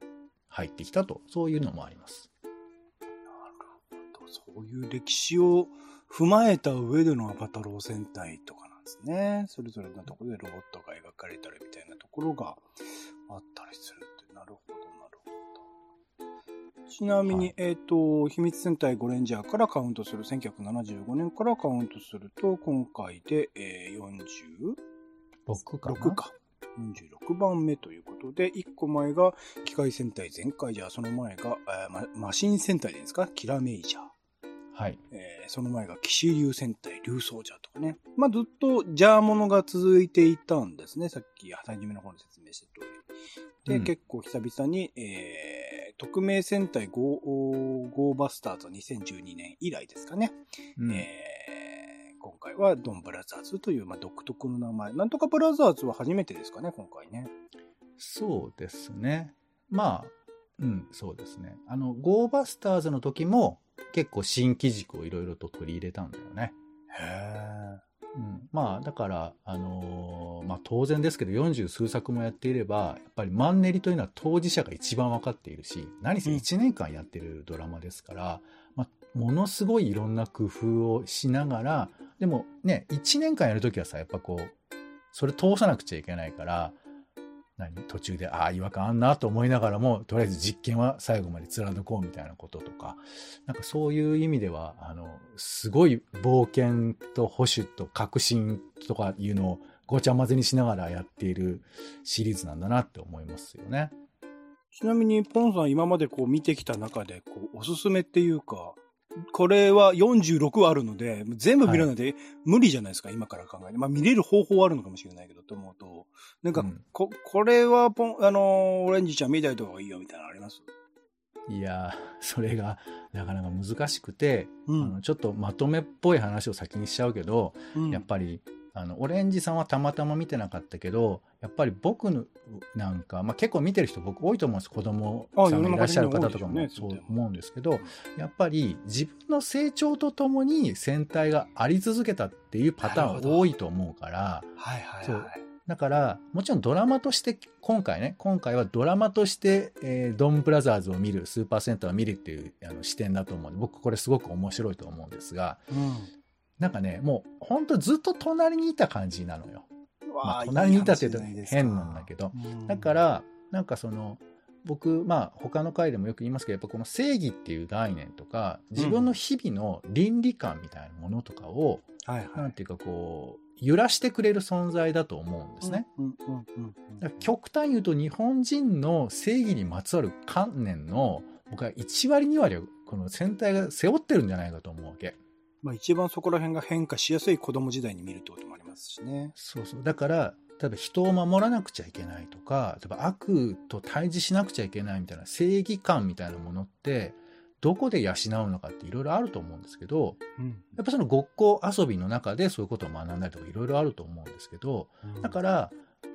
入ってきたと、そういうのもあります。なるほど。そういう歴史を踏まえた上でのアバタロー戦隊とかですね。それぞれのところでロボットが描かれたりみたいなところがあったりするって、なるほど、なるほど。ちなみに、はい、えっ、ー、と、秘密戦隊ゴレンジャーからカウントする、1975年からカウントすると、今回で、えー、46かな？6か。46番目ということで、1個前が機械戦隊全開じゃ、その前が、えー、ママシン戦隊ですか？キラメイジャー。はい。えー、その前が騎士流戦隊流走者とかね。まあ、ずっとジャーものが続いていたんですね。さっき、初めの方に説明した通り。で、うん、結構久々に、えー、匿名戦隊ゴーゴーバスターズ2012年以来ですかね。うん、えー、今回はドンブラザーズという、まあ、独特の名前。なんとかブラザーズは初めてですかね、今回ね。そうですね。まあ、うん、そうですね。あの、ゴーバスターズの時も、結構新機軸をいろいろと取り入れたんだよね。へうん、まあ、だから、あのーまあ当然ですけど、40数作もやっていれば、やっぱりマンネリというのは当事者が一番わかっているし、何せうん1年間やってるドラマですから、まあ、ものすごいいろんな工夫をしながら、でもね、1年間やるときはさ、やっぱこう、それ通さなくちゃいけないから、何？途中で、ああ、違和感あんなと思いながらも、とりあえず実験は最後まで貫こうみたいなこととか、なんかそういう意味では、あの、すごい冒険と保守と革新とかいうのをごちゃ混ぜにしながらやっているシリーズなんだなって思いますよね。ちなみに、ポンさん今までこう見てきた中で、こう、おすすめっていうか、これは46あるので、全部見るので無理じゃないですか、今から考えて。まあ見れる方法はあるのかもしれないけど、と思うと。なんか、うんこ、これはポン、あのーオレンジちゃん見たいとかがいいよみたいなのあります？いやー、それがなかなか難しくて、うあの。ちょっとまとめっぽい話を先にしちゃうけど、うんやっぱり、あの、オレンジさんはたまたま見てなかったけど、やっぱり僕のなんか、まあ結構見てる人僕多いと思うんです。子供さんがいらっしゃる方とかもそう思うんですけど、やっぱり自分の成長とともに戦隊があり続けたっていうパターン多いと思うから、はいはいはい。だから、もちろんドラマとして、今回ね、今回はドラマとして、えードンブラザーズを見る、スーパーセンターを見るっていうあの視点だと思うんで、僕これすごく面白いと思うんですが、うん。なんかね、もう本当ずっと隣にいた感じなのよ。まあ、隣にいたって言うと変なんだけど。うんだから、なんかその、僕、まあ他の回でもよく言いますけど、やっぱこの正義っていう概念とか、自分の日々の倫理観みたいなものとかを、はいはい。なんていうかこう、揺らしてくれる存在だと思うんですね。極端に言うと日本人の正義にまつわる観念の僕は1割2割をこの戦隊が背負ってるんじゃないかと思うわけ。まあ一番そこら辺が変化しやすい子供時代に見るってこともありますしね。そうそう。だから、例えば人を守らなくちゃいけないとか、例えば悪と対峙しなくちゃいけないみたいな正義感みたいなものって、どこで養うのかっていろいろあると思うんですけど、うん。やっぱそのごっこ遊びの中でそういうことを学んだりとかいろいろあると思うんですけど、だから、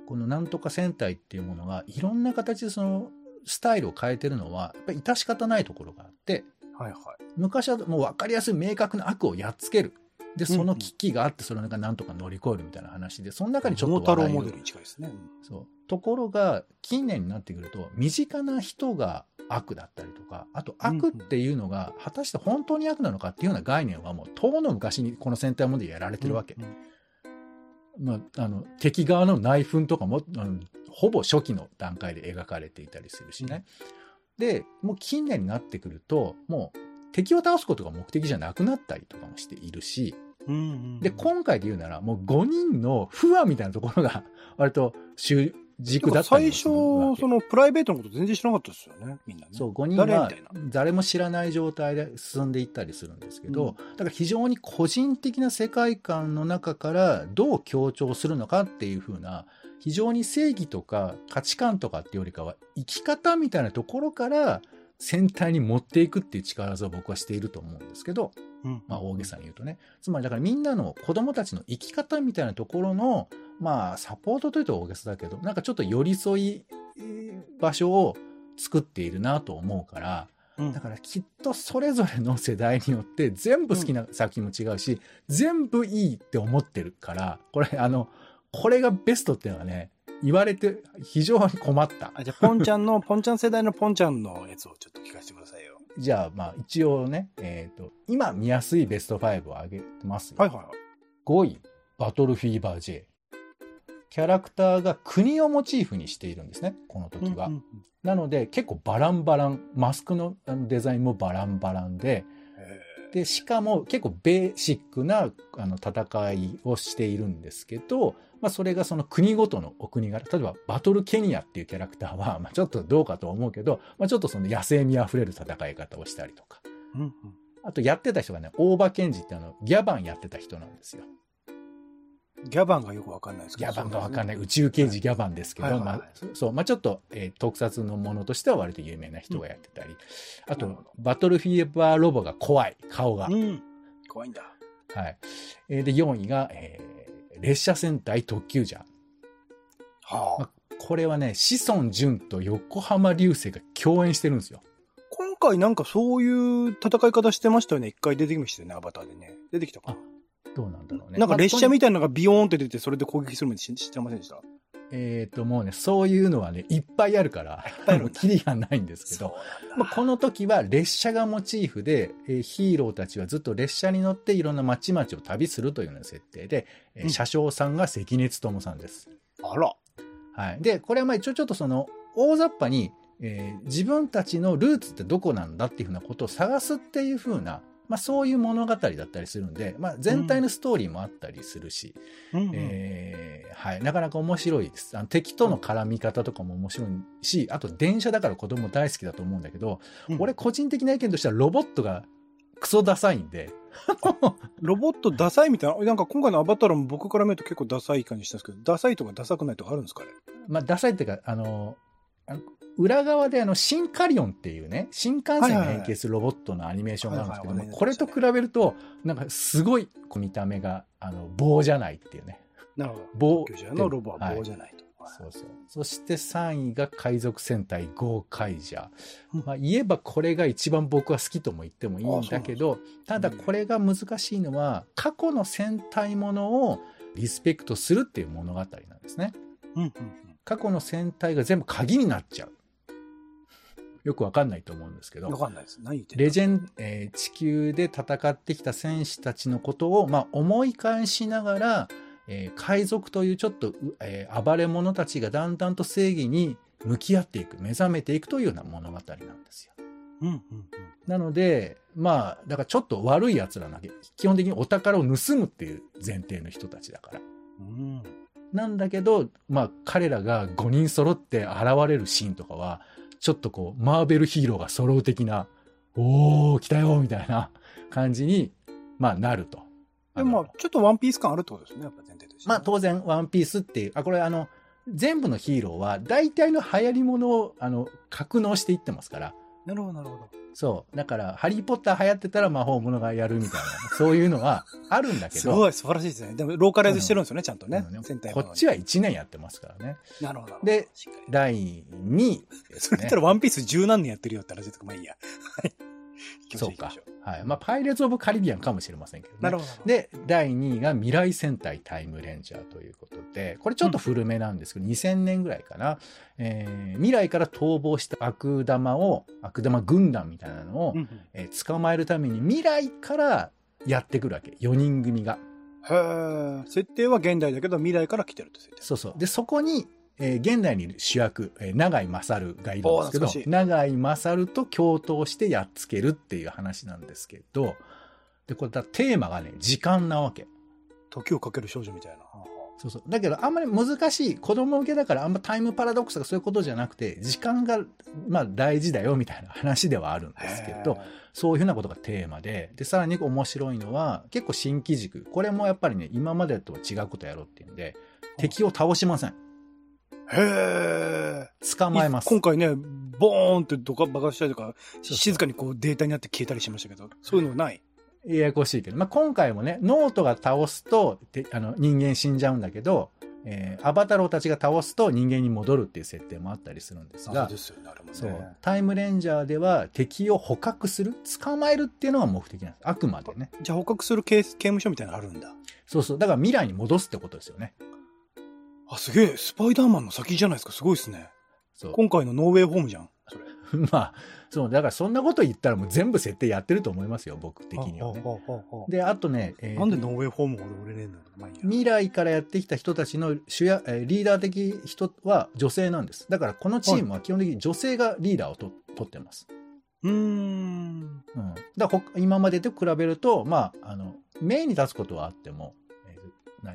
このなんとか戦隊っていうものがいろんな形でそのスタイルを変えてるのは、やっぱり致し方ないところがあって、はいはい。昔はもう分かりやすい明確な悪をやっつける。で、その危機があって、それがなんとか乗り越えるみたいな話で、その中にちょっと笑モデルに近いですね。そう。ところが、近年になってくると、身近な人が悪だったりとか、あと悪っていうのが、果たして本当に悪なのかっていうような概念はもう、遠の昔にこの戦隊ものでやられてるわけ。うんうんまあ、あの、敵側の内紛とかも、あのほぼ初期の段階で描かれていたりするしね。で、もう近年になってくると、もう敵を倒すことが目的じゃなくなったりとかもしているし、うんうんで、今回で言うなら、もう5人の不和みたいなところが、割と主軸だったり最初、そのプライベートのこと全然知らなかったですよね、みんなね。そう、5人は誰も知らない状態で進んでいったりするんですけど、うん。だから非常に個人的な世界観の中からどう強調するのかっていう風な、非常に正義とか価値観とかっていうよりかは、生き方みたいなところから戦隊に持っていくっていう力技を僕はしていると思うんですけど、うん。まあ大げさに言うとね。つまりだからみんなの子供たちの生き方みたいなところの、まあサポートというと大げさだけど、なんかちょっと寄り添いえー場所を作っているなと思うから、うん。だからきっとそれぞれの世代によって全部好きな作品も違うし、全部いいって思ってるから、これあの、これがベストっていうのはね、言われて非常に困った。あじゃあ、ポンちゃんの、ポンちゃん世代のポンちゃんのやつをちょっと聞かせてくださいよ。じゃあまあ一応ね、えっ、と、今見やすいベスト5を上げてますよ。はいはいはい。5位、バトルフィーバー J。キャラクターが国をモチーフにしているんですね、この時は。うんうんなので結構バランバラン、マスクのデザインもバランバランで、へで、しかも結構ベーシックなあの戦いをしているんですけど、まあそれがその国ごとのお国柄、例えばバトルケニアっていうキャラクターは、まあちょっとどうかと思うけど、まあちょっとその野生味あふれる戦い方をしたりとか。ーうんうんあとやってた人がね、大場健二ってあの、ギャバンやってた人なんですよ。ギャバンがよくわかんないですけど。ギャバンがわかんい。ない、宇宙刑事ギャバンですけど、まあ、そそう、まあちょっと、えー特撮のものとしては割と有名な人がやってたり、あとなるほど、バトルフィーバーロボが怖い、顔が。うん。怖いんだ。はい。えーで、4位が、えー列車戦大特急ジャー。はあ。これはね、志尊淳と横浜流星が共演してるんですよ。今回なんかそういう戦い方してましたよね。一回出てきましたよね、アバターでね。出てきたかな。どうなんだろうね。なんか列車みみたいなのがビヨーンって出て、それで攻撃するまで知知ってませんでした？えっ、と、もうね、そういうのはね、いっぱいあるから、キリがないんですけど、まあ、この時は列車がモチーフで、えーヒーローたちはずっと列車に乗っていろんな街々を旅するというような設定で、えーうん車掌さんが関根勤さんです。あら。はい。で、これはまあ一応ちょっとその、大雑把に、えー自分たちのルーツってどこなんだっていうふうなことを探すっていうふうな、まあそういう物語だったりするんで、まあ全体のストーリーもあったりするし、うん。うん。えーはい。なかなか面白いです。あの敵との絡み方とかも面白いし、あと電車だから子供大好きだと思うんだけど、うん。俺個人的な意見としてはロボットがクソダサいんで、ロボットダサいみたいな、なんか今回のアバターも僕から見ると結構ダサい感じしたんですけど、ダサいとかダサくないとかあるんですかねまあダサいっていうか、あの裏側であの、シンカリオンっていうね、新幹線が変形するロボットのアニメーションがあるんですけども、これと比べると、なんかすごい見た目が、あの、棒じゃないっていうね。なるほど。棒のロボは棒じゃないと。そうそう。そして3位が海賊戦隊ゴーカイジャー。まあ言えばこれが一番僕は好きとも言ってもいいんだけど、ただこれが難しいのは、過去の戦隊ものをリスペクトするっていう物語なんですね。うんうん過去の戦隊が全部鍵になっちゃう。よくわかんないと思うんですけうん。わど、かんないです。何言ってレジェン、えー地球で戦ってきた戦士たちのことを、まあ、思い返しながら、えー海賊というちょっと、うえー暴れ者たちがだんだんと正義に向き合っていく、目覚めていくというような物語なんですよ。うんうんうん。なので、まあ、だからちょっと悪い奴らなげ、基本的にお宝を盗むっていう前提の人たちだから。うん。なんだけど、まあ、彼らが5人揃って現れるシーンとかは、ちょっとこう、マーベルヒーローが揃う的な、おー、来たよみたいな感じに、まあ、なると。でもまあ、ちょっとワンピース感あるってことですね、やっぱ前提として。まあ、当然、ワンピースっていう、あ、これあの、全部のヒーローは、大体の流行り物を、あの、格納していってますから、なるほど、なるほど。そう。だから、ハリーポッター流行ってたら魔法物がやるみたいな、そういうのはあるんだけど、すごい、素晴らしいですね。でも、ローカライズしてるんですよね、ちゃんとねうん。戦隊こっちはは。1年やってますからね。なるほど。で第2位ですねそれ言ったらワンピース十何年やってるよって話ですかまあいいや。はい。そうか。はい。まあ、パイレーツ・オブ・カリビアンかもしれませんけどね。なるほど。で、第2位が未来戦隊タイムレンジャーということで、これちょっと古めなんですけど、2000年ぐらいかな。えー未来から逃亡した悪玉を、悪玉軍団みたいなのを、うんうんえー捕まえるために未来からやってくるわけ。4人組が。へー設定は現代だけど未来から来てるって設定。そうそう。で、そこに、えー現代にいる主役、えー永井勝がいるんですけど、い永井勝と共闘してやっつけるっていう話なんですけど、で、これだテーマがね、時間なわけ。時をかける少女みたいな。そうそう。だけど、あんまり難しい、子供向けだから、あんまタイムパラドックスとかそういうことじゃなくて、時間が、まあ大事だよみたいな話ではあるんですけど、そういうふうなことがテーマで、で、さらに面白いのは、結構新機軸。これもやっぱりね、今までとは違うことやろうっていうんで、敵を倒しません。へ捕まえます。今回ね、ボーンってどか爆発したりとか、静かにこうデータになって消えたりしましたけど、そういうのない？ややこしいけど、まあ、今回もね、脳人が倒すと、てあの、人間死んじゃうんだけど、えーアバタローたちが倒すと人間に戻るっていう設定もあったりするんですが。そう、タイムレンジャーでは敵を捕獲する、捕まえるっていうのが目的なんです。あくまでね。じゃあ捕獲する刑刑務所みたいなのあるんだ。そうそう。だから未来に戻すってことですよね。あ、すげえ、スパイダーマンの先じゃないですか、すごいですね。そう。今回のノーウェイホームじゃん、それ。まあ、そう、だからそんなこと言ったらもう全部設定やってると思いますよ、僕的にはね。ほうほうほうほうで、あとね、えーなんでノーウェイホーム俺売れねえんだろうまあ未来からやってきた人たちの主や、えーリーダー的人は女性なんです。だからこのチームは基本的に女性がリーダーをと取ってます。うーん。うん。だからほ今までと比べると、まあ、あの、メインに立つことはあっても、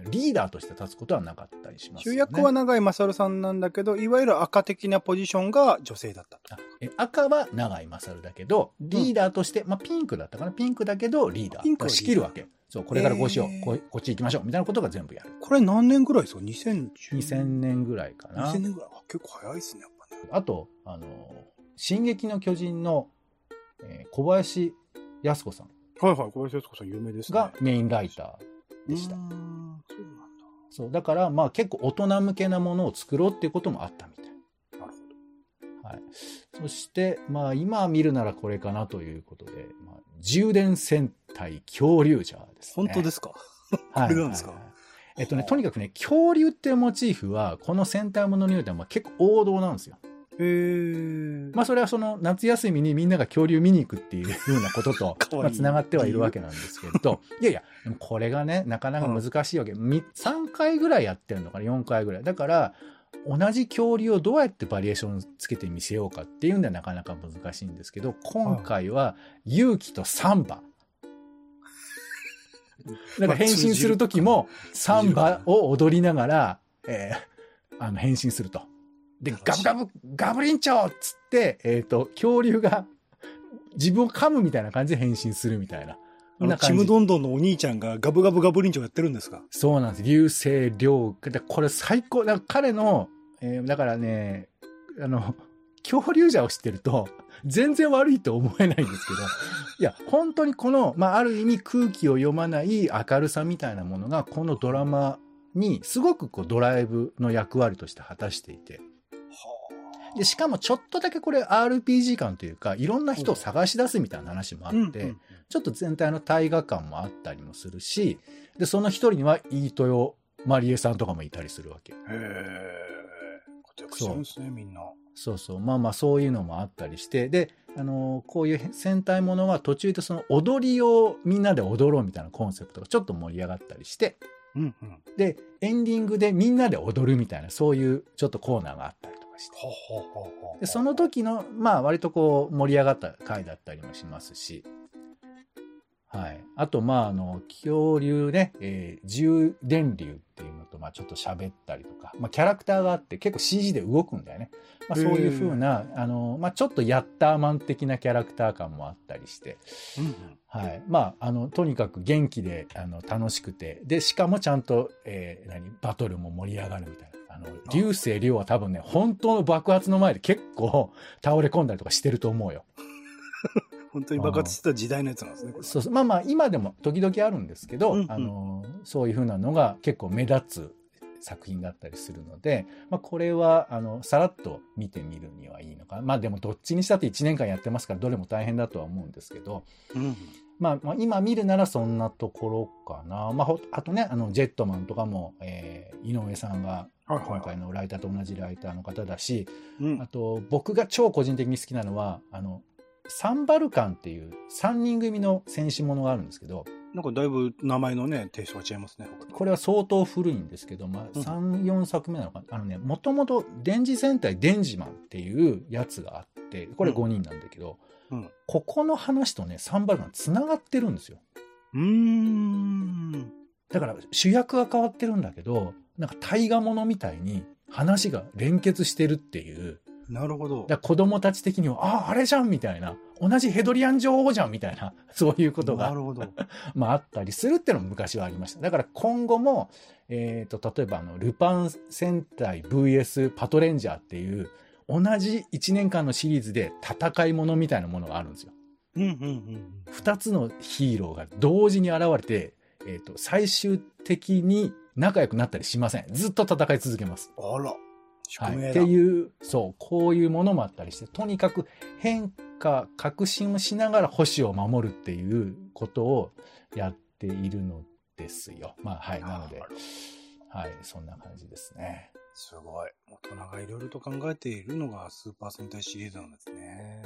リーダーとして立つことはなかったりします、主役は永井勝さんなんだけど、いわゆる赤的なポジションが女性だったえ赤は永井勝だけど、リーダーとして、まあピンクだったかな？ピンクだけどリーダーがピンク仕切るわけ。そう、これからこうしよう、へーこうこっち行きましょう、みたいなことが全部やる。これ何年ぐらいですか ?2010 2000年ぐらいかな。2000年ぐらい。あ結構早いですね、やっぱね。あと、あの、進撃の巨人の、えー小林靖子さんはいはい、小林靖子さん有名ですね。がメインライターでした。そうだ。から、まあ結構大人向けなものを作ろうっていうこともあったみたい。なるほはい。そして、まあ今見るならこれかなということで、まあ、充電戦隊恐竜ジャーです、ね。ど。本当ですか？これなんですか、はいはいはいえっとね、とにかくね、恐竜っていうモチーフは、この戦隊ものにおいてはまあ結構王道なんですよ。へー。まあそれはその夏休みにみんなが恐竜見に行くっていうようなことと まあ繋がってはいるわけなんですけれど、いやいや、これがね、なかなか難しいわけ。み3回ぐらいやってるのかな、4回ぐらい。だから、同じ恐竜をどうやってバリエーションつけてみせようかっていうんではなかなか難しいんですけど、今回は勇気とサンバ。だから変身する時もサンバを踊りながら、えーあの変身すると。で、ガブガブ、ガブリンチョっつって、えっ、と、恐竜が自分を噛むみたいな感じで変身するみたいな。なちむどんどんのお兄ちゃんがガブガブガブリンチョやってるんですかそうなんです。流星涼。でこれ最高。だから彼の、えーだからね、あの、恐竜者を知ってると、全然悪いと思えないんですけど、いや、本当にこの、まあ、ある意味空気を読まない明るさみたいなものが、このドラマにすごくこうドライブの役割として果たしていて、で、しかもちょっとだけこれ RPG 感というか、いろんな人を探し出すみたいな話もあって、ちょっと全体の大河感もあったりもするし、で、その一人には飯豊まりえさんとかもいたりするわけ。へえ。活躍してるんですね、みんな。そうそう。まあまあそういうのもあったりして、で、あのーこういう戦隊ものは途中でその踊りをみんなで踊ろうみたいなコンセプトがちょっと盛り上がったりして、うんうん。で、エンディングでみんなで踊るみたいな、そういうちょっとコーナーがあったりとかして。で、その時の、まあ割とこう盛り上がった回だったりもしますし、はい。あと、まあ、あの、恐竜ね、えー、重電流っていうのと、まあちょっと喋ったりとか、まあキャラクターがあって結構 CG で動くんだよね。まあそういう風な、あの、まあちょっとヤッターマン的なキャラクター感もあったりして、うんうんはい。まあ、あの、とにかく元気で、あの、楽しくて、で、しかもちゃんと、えー何、バトルも盛り上がるみたいな。あの、流星涼は多分ね、本当の爆発の前で結構倒れ込んだりとかしてると思うよ。本当に爆発してた時代のやつなんですね。そうそう。まあまあ、今でも時々あるんですけど、うんうんあの、そういう風なのが結構目立つ作品だったりするので、まあ、これは、あの、さらっと見てみるにはいいのかな。まあでも、どっちにしたって1年間やってますから、どれも大変だとは思うんですけど、うんうんまあ、まあ、今見るならそんなところかな。まあ、ほあとね、あの、ジェットマンとかも、えー井上さんが、はい今回のライターと同じライターの方だし、うんあと、僕が超個人的に好きなのは、あの、サンバルカンっていう3人組の戦士ものがあるんですけど、なんかだいぶ名前のね、テイストが違いますね。これは相当古いんですけど、まあ、うん3、4作目なのかな？あのね、もともと、電磁戦隊デンジマンっていうやつがあって、これ5人なんだけど、うんここの話とね、サンバルカン繋がってるんですよ。うーん。だから主役は変わってるんだけど、なんか大河ものみたいに話が連結してるっていう。なるほどだ子供たち的には、ああ、あれじゃんみたいな。同じヘドリアン女王じゃんみたいな。そういうことがなるほど。まああったりするっていうのも昔はありました。だから今後も、えっ、と、例えばあの、ルパン戦隊 VS パトレンジャーっていう、同じ1年間のシリーズで戦いものみたいなものがあるんですよ。うんうんうん二つのヒーローが同時に現れて、えっ、と、最終的に仲良くなったりしません。ずっと戦い続けます。うん。あら。宿はい。っていう、そう、こういうものもあったりして、とにかく変化、革新をしながら星を守るっていうことをやっているのですよ。まあ、はい。なので、はい。そんな感じですね。すごい。大人がいろいろと考えているのがスーパー戦隊シリーズなんですね。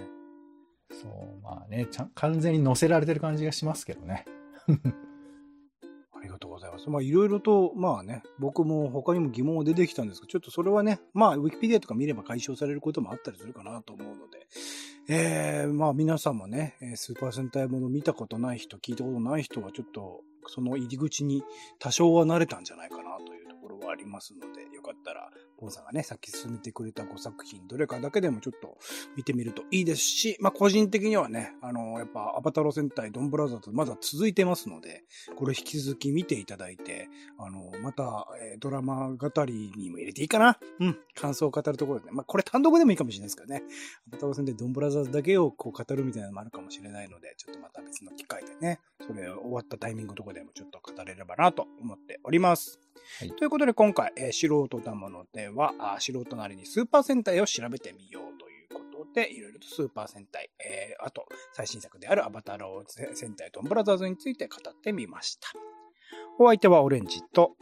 そう、まあね、ちゃん、完全に乗せられてる感じがしますけどね。ありがとうございます。まあ、いろいろと、まあね、僕も他にも疑問が出てきたんですけど、ちょっとそれはね、まあ、ウィキペディアとか見れば解消されることもあったりするかなと思うので、えー、まあ皆さんもね、スーパー戦隊もの見たことない人、聞いたことない人はちょっと、その入り口に多少は慣れたんじゃないかなというところはありますので、かったら、ポンさんがね、さっき進めてくれた5作品、どれかだけでもちょっと見てみるといいですし、まあ個人的にはね、あの、やっぱアバタロ戦隊ドンブラザーズまだ続いてますので、これ引き続き見ていただいて、あの、また、えードラマ語りにも入れていいかなうん。感想を語るところで、ね、まあ、これ単独でもいいかもしれないですけどね。アバタロ戦隊ドンブラザーズだけをこう語るみたいなのもあるかもしれないので、ちょっとまた別の機会でね、それ終わったタイミングとかでもちょっと語れればなと思っております。はいということで今回、えー素人だものでは、あ素人なりにスーパー戦隊を調べてみようということで、いろいろとスーパー戦隊、えーあと最新作であるアバターロー戦隊ドンブラザーズについて語ってみました。お相手はオレンジと、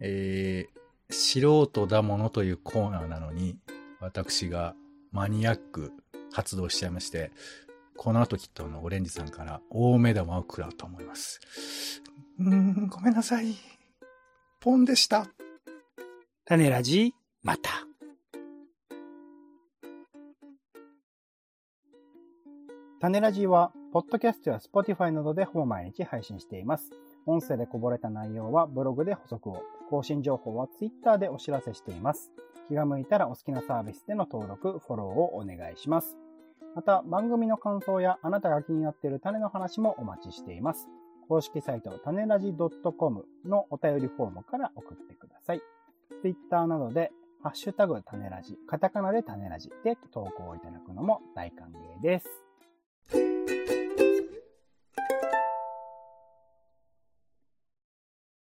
えー、素人だものというコーナーなのに、私がマニアック発動しちゃいまして、この後きっとのオレンジさんから大目玉を食らうと思います。うーん、ごめんなさい。ポンでした。種ラジ、また。種ラジは、ポッドキャストや Spotify などでほぼ毎日配信しています。音声でこぼれた内容はブログで補足を、更新情報は Twitter でお知らせしています。気が向いたらお好きなサービスでの登録、フォローをお願いします。また、番組の感想やあなたが気になっている種の話もお待ちしています。公式サイト、種ラジ .com のお便りフォームから送ってください。Twitter などで、ハッシュタグ種ラジ、カタカナで種ラジで投稿いただくのも大歓迎です。